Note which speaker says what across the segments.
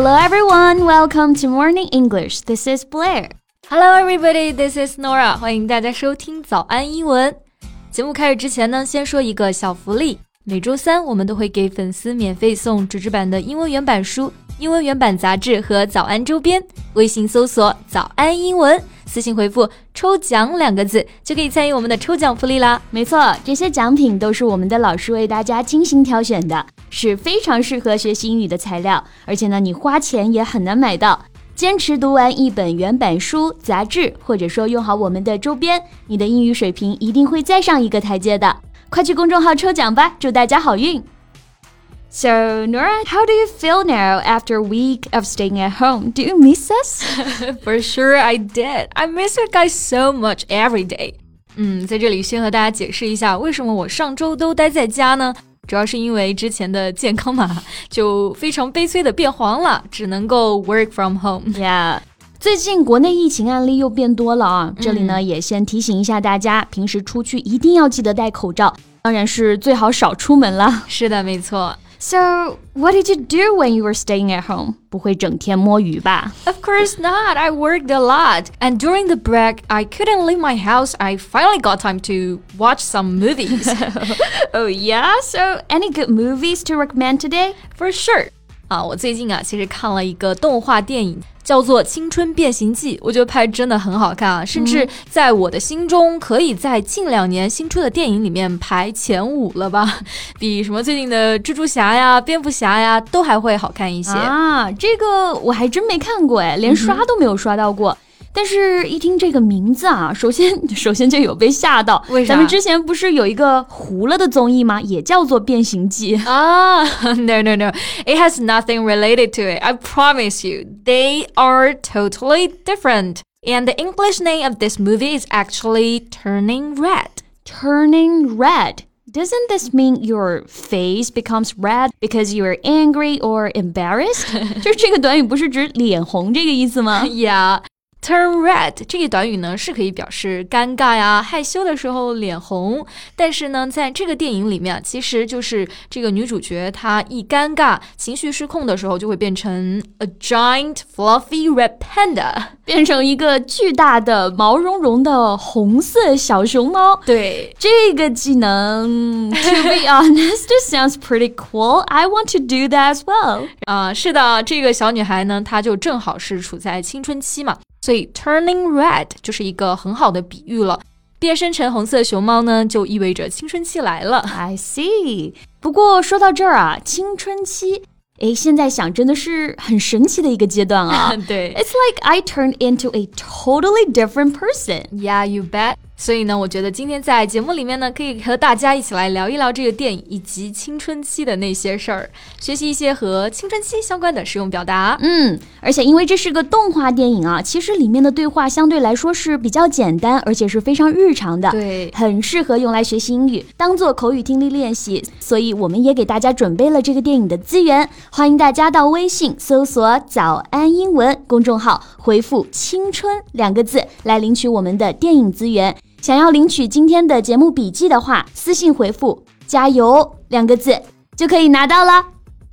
Speaker 1: Hello everyone, welcome to Morning English. This is Blair.
Speaker 2: Hello everybody, this is Nora. 欢迎大家收听早安英文。节目开始之前呢，先说一个小福利。每周三我们都会给粉丝免费送纸质版的英文原版书、英文原版杂志和早安周边。微信搜索“早安英文”，私信回复“抽奖”两个字，就可以参与我们的抽奖福利啦。
Speaker 1: 没错，这些奖品都是我们的老师为大家精心挑选的。是非常适合学习英语的材料，而且呢，你花钱也很难买到。坚持读完一本原版书、杂志，或者说用好我们的周边，你的英语水平一定会再上一个台阶的。快去公众号抽奖吧，祝大家好运 ！So Nora, how do you feel now after a week of staying at home? Do you miss us?
Speaker 2: For sure, I did. I miss you guys so much every day. 嗯，在这里先和大家解释一下，为什么我上周都待在家呢？主要是因为之前的健康码就非常悲催的变黄了，只能够 work from
Speaker 1: home。Yeah，最近国内疫情案例又变多了啊，这里呢也先提醒一下大家，平时出去一定要记得戴口罩，当然是最好少出门了。
Speaker 2: 是的，没错。
Speaker 1: So, what did you do when you were staying at home? 不会整天摸鱼吧?
Speaker 2: Of course not. I worked a lot. And during the break, I couldn't leave my house. I finally got time to watch some movies.
Speaker 1: oh, yeah? So, any good movies to recommend today?
Speaker 2: For sure. 啊，我最近啊，其实看了一个动画电影，叫做《青春变形记》，我觉得拍真的很好看啊，甚至在我的心中，可以在近两年新出的电影里面排前五了吧，比什么最近的蜘蛛侠呀、蝙蝠侠呀都还会好看一些。
Speaker 1: 啊。这个我还真没看过哎，连刷都没有刷到过。但是，一听这个名字啊，首先首先就有被吓到。
Speaker 2: 为啥？
Speaker 1: 咱们之前不是有一个糊了的综艺吗？也叫做《变形记》
Speaker 2: 啊？No no no, it has nothing related to it. I promise you, they are totally different. And the English name of this movie is actually Turning Red.
Speaker 1: Turning Red. Doesn't this mean your face becomes red because you are angry or embarrassed? 就是这个短语不是指脸红这个意思吗？
Speaker 2: Yeah. Turn red 这个短语呢，是可以表示尴尬呀、害羞的时候脸红。但是呢，在这个电影里面啊，其实就是这个女主角她一尴尬、情绪失控的时候，就会变成 a giant fluffy red panda，
Speaker 1: 变成一个巨大的毛茸茸的红色小熊猫。
Speaker 2: 对，
Speaker 1: 这个技能，to be honest, it sounds pretty cool. I want to do that as well.
Speaker 2: 啊，是的，这个小女孩呢，她就正好是处在青春期嘛。所以 turning red 就是一个很好的比喻了。变身成红色熊猫呢，就意味着青春期来了。
Speaker 1: I see。不过说到这儿啊，青春期，哎，现在想真的是很神奇的一个阶段啊。
Speaker 2: 对
Speaker 1: ，It's like I turned into a totally different person.
Speaker 2: Yeah, you bet. 所以呢，我觉得今天在节目里面呢，可以和大家一起来聊一聊这个电影以及青春期的那些事儿，学习一些和青春期相关的实用表达。
Speaker 1: 嗯，而且因为这是个动画电影啊，其实里面的对话相对来说是比较简单，而且是非常日常的，
Speaker 2: 对，
Speaker 1: 很适合用来学习英语，当做口语听力练习。所以我们也给大家准备了这个电影的资源，欢迎大家到微信搜索“早安英文”公众号，回复“青春”两个字来领取我们的电影资源。想要领取今天的节目笔记的话，私信回复“加油”两个字就可以拿到了。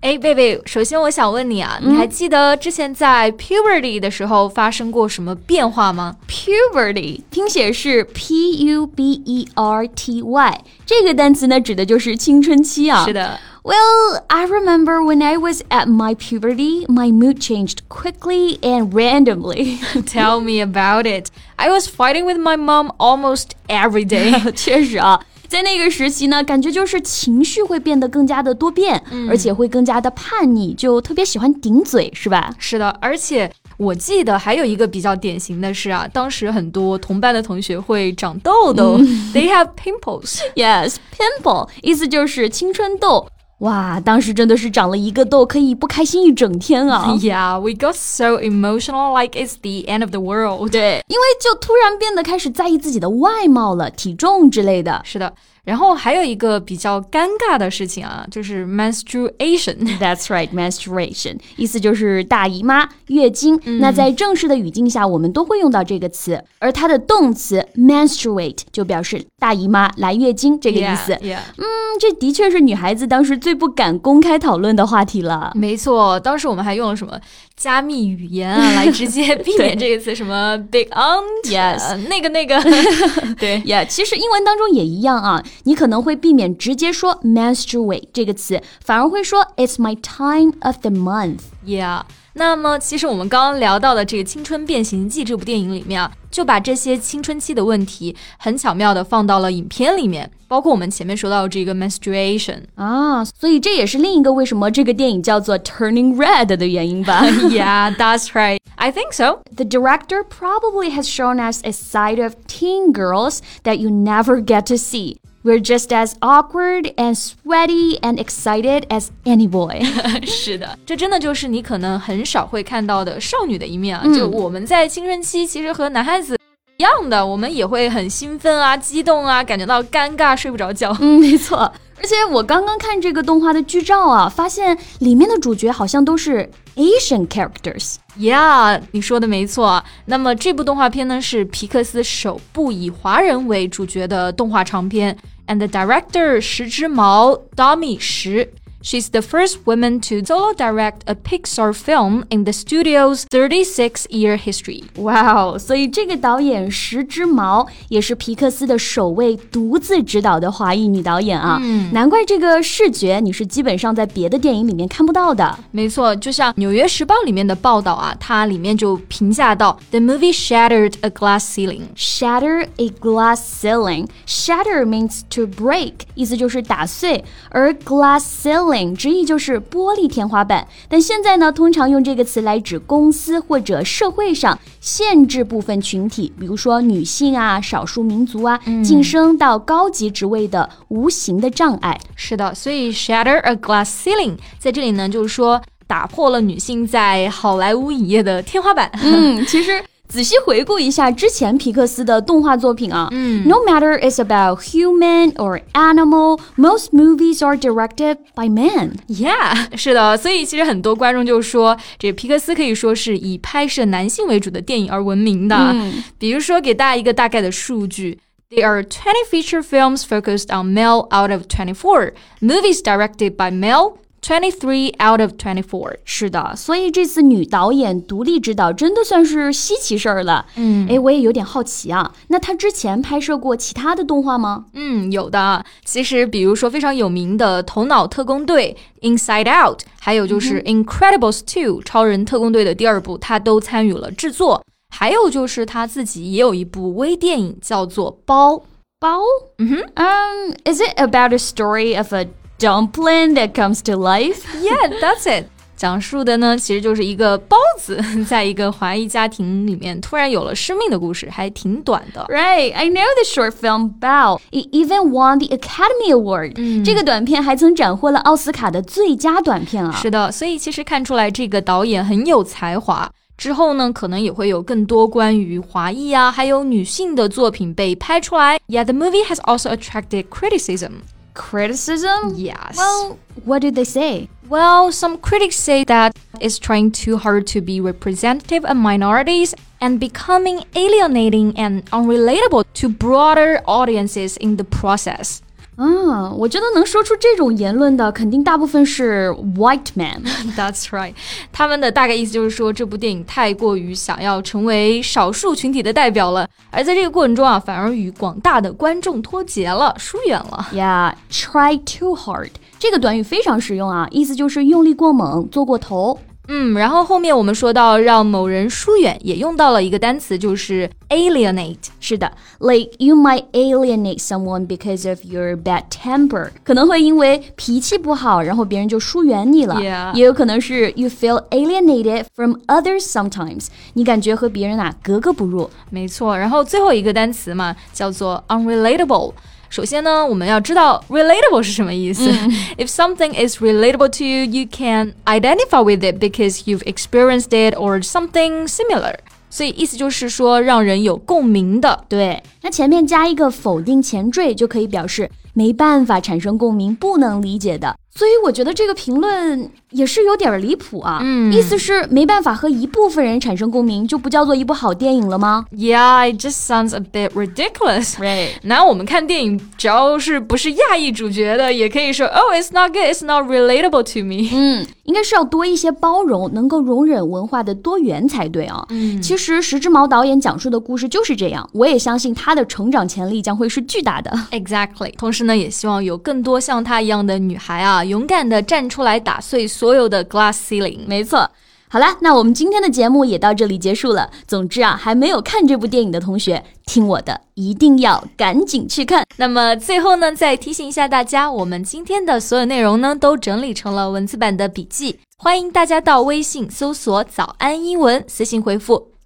Speaker 2: 哎，贝贝，首先我想问你啊，你还记得之前在 puberty 的时候发生过什么变化吗
Speaker 1: ？puberty 拼写是 p u b e r t y，这个单词呢指的就是青春期啊。
Speaker 2: 是的。
Speaker 1: Well, I remember when I was at my puberty, my mood changed quickly and randomly.
Speaker 2: Tell me about it. I was fighting with my mom almost every day.
Speaker 1: 确实啊，在那个时期呢，感觉就是情绪会变得更加的多变，嗯、而且会更加的叛逆，就特别喜欢顶嘴，是吧？
Speaker 2: 是的，而且我记得还有一个比较典型的是啊，当时很多同班的同学会长痘痘、嗯、，They have pimples.
Speaker 1: Yes, pimple 意思就是青春痘。 哇，当时真的是长了一个痘，可以不开心一整天啊
Speaker 2: ！Yeah, we got so emotional, like it's the end of the world.
Speaker 1: 对，因为就突然变得开始在意自己的外貌了，体重之类的。
Speaker 2: 是的。然后还有一个比较尴尬的事情啊，就是 menstruation。
Speaker 1: That's right, menstruation，意思就是大姨妈、月经。嗯、那在正式的语境下，我们都会用到这个词，而它的动词 menstruate 就表示大姨妈、来月经这个意思。
Speaker 2: Yeah, yeah.
Speaker 1: 嗯，这的确是女孩子当时最最不敢公开讨论的话题了。
Speaker 2: 没错，当时我们还用了什么加密语言啊，来直接避免这个词，什么 big aunt，yes，那个那个，对
Speaker 1: ，yeah，其实英文当中也一样啊，你可能会避免直接说 menstruate 这个词，反而会说 it's my time of the month，yeah。
Speaker 2: 那么，其实我们刚刚聊到的这个《青春变形记》这部电影里面啊，就把这些青春期的问题很巧妙的放到了影片里面，包括我们前面说到的这个 menstruation
Speaker 1: 啊，所以这也是另一个为什么这个电影叫做 Turning Red 的原因吧？
Speaker 2: Yeah, that's right. I think so.
Speaker 1: The director probably has shown us a side of teen girls that you never get to see. We're just as awkward and sweaty and excited as any boy
Speaker 2: 是的，这真的就是你可能很少会看到的少女的一面啊！就我们在青春期，其实和男孩子一样的，我们也会很兴奋啊、激动啊，感觉到尴尬、睡不着觉。
Speaker 1: 嗯，没错。 而且我刚刚看这个动画的剧照啊，发现里面的主角好像都是 Asian characters。
Speaker 2: Yeah，你说的没错。那么这部动画片呢，是皮克斯首部以华人为主角的动画长片。and director 石之毛 Domi 石 She's the first woman to solo direct a Pixar film in the studio's 36-year history.
Speaker 1: Wow！所以这个导演石之毛也是皮克斯的首位独自执导的华裔女导演啊。嗯，难怪这个视觉你是基本上在别的电影里面看不到的。
Speaker 2: 没错，就像《纽约时报》里面的报道啊，它里面就评价到：The movie shattered a glass ceiling.
Speaker 1: Shatter a glass ceiling. Shatter means to break，意思就是打碎，而 glass ceiling 直译就是玻璃天花板，但现在呢，通常用这个词来指公司或者社会上限制部分群体，比如说女性啊、少数民族啊，晋升到高级职位的无形的障碍。
Speaker 2: 是的，所以 shatter a glass ceiling 在这里呢，就是说打破了女性在好莱坞影业的天花板。
Speaker 1: 嗯，其实。仔细回顾一下之前皮克斯的动画作品啊，嗯，No matter it's about human or animal, most movies are directed by men.
Speaker 2: Yeah，是的，所以其实很多观众就说，这皮克斯可以说是以拍摄男性为主的电影而闻名的。嗯，比如说给大家一个大概的数据。There are 20 feature films focused on male out of 24. Movies directed by male Twenty-three out of twenty-four，
Speaker 1: 是的，所以这次女导演独立执导真的算是稀奇事儿了。嗯，哎，我也有点好奇啊，那她之前拍摄过其他的动画吗？
Speaker 2: 嗯，有的。其实，比如说非常有名的《头脑特工队》（Inside Out），还有就是《Incredibles 2》超人特工队的第二部，她都参与了制作。还有就是她自己也有一部微电影，叫做《包》。
Speaker 1: 包？嗯哼。Um, is it about a story of a dumpling that comes to life.
Speaker 2: Yeah, that's it. 讲述的呢，其实就是一个包子在一个华裔家庭里面突然有了生命的故事，还挺短的。
Speaker 1: Right, I know the short film Bao. It even won the Academy Award. 嗯，这个短片还曾斩获了奥斯卡的最佳短片啊。
Speaker 2: 是的，所以其实看出来这个导演很有才华。之后呢，可能也会有更多关于华裔啊，还有女性的作品被拍出来。Yeah, the movie has also attracted criticism
Speaker 1: criticism?
Speaker 2: Yes.
Speaker 1: Well, what do they say?
Speaker 2: Well, some critics say that it's trying too hard to be representative of minorities and becoming alienating and unrelatable to broader audiences in the process.
Speaker 1: 啊，我觉得能说出这种言论的，肯定大部分是 white man。
Speaker 2: That's right，他们的大概意思就是说，这部电影太过于想要成为少数群体的代表了，而在这个过程中啊，反而与广大的观众脱节了，疏远了。
Speaker 1: Yeah，try too hard 这个短语非常实用啊，意思就是用力过猛，做过头。
Speaker 2: 嗯，然后后面我们说到让某人疏远，也用到了一个单词，就是 alienate。
Speaker 1: 是的，like you might alienate someone because of your bad temper，可能会因为脾气不好，然后别人就疏远你了。也有可能是 you feel alienated from others sometimes，你感觉和别人啊格格不入。
Speaker 2: 没错，然后最后一个单词嘛，叫做 unrelatable。首先呢，我们要知道 relatable 是什么意思。嗯、If something is relatable to you, you can identify with it because you've experienced it or something similar. 所以意思就是说，让人有共鸣的。
Speaker 1: 对，那前面加一个否定前缀，就可以表示没办法产生共鸣、不能理解的。所以我觉得这个评论也是有点离谱啊。
Speaker 2: 嗯
Speaker 1: 意思是没办法和一部分人产生共鸣，就不叫做一部好电影了吗
Speaker 2: Yeah, it just sounds a bit
Speaker 1: ridiculous.？Right.
Speaker 2: 那我们看电影，只要是不是亚裔主角的，也可以说，Oh, it's not good, it's not relatable to me.
Speaker 1: 嗯，应该是要多一些包容，能够容忍文化的多元才对啊。
Speaker 2: 嗯
Speaker 1: 其实石之毛导演讲述的故事就是这样，我也相信他的成长潜力将会是巨大的。
Speaker 2: Exactly。同时呢，也希望有更多像她一样的女孩啊，勇敢的站出来打碎所有的 glass ceiling。
Speaker 1: 没错。好啦，那我们今天的节目也到这里结束了。总之啊，还没有看这部电影的同学，听我的，一定要赶紧去看。
Speaker 2: 那么最后呢，再提醒一下大家，我们今天的所有内容呢，都整理成了文字版的笔记，欢迎大家到微信搜索“早安英文”，私信回复“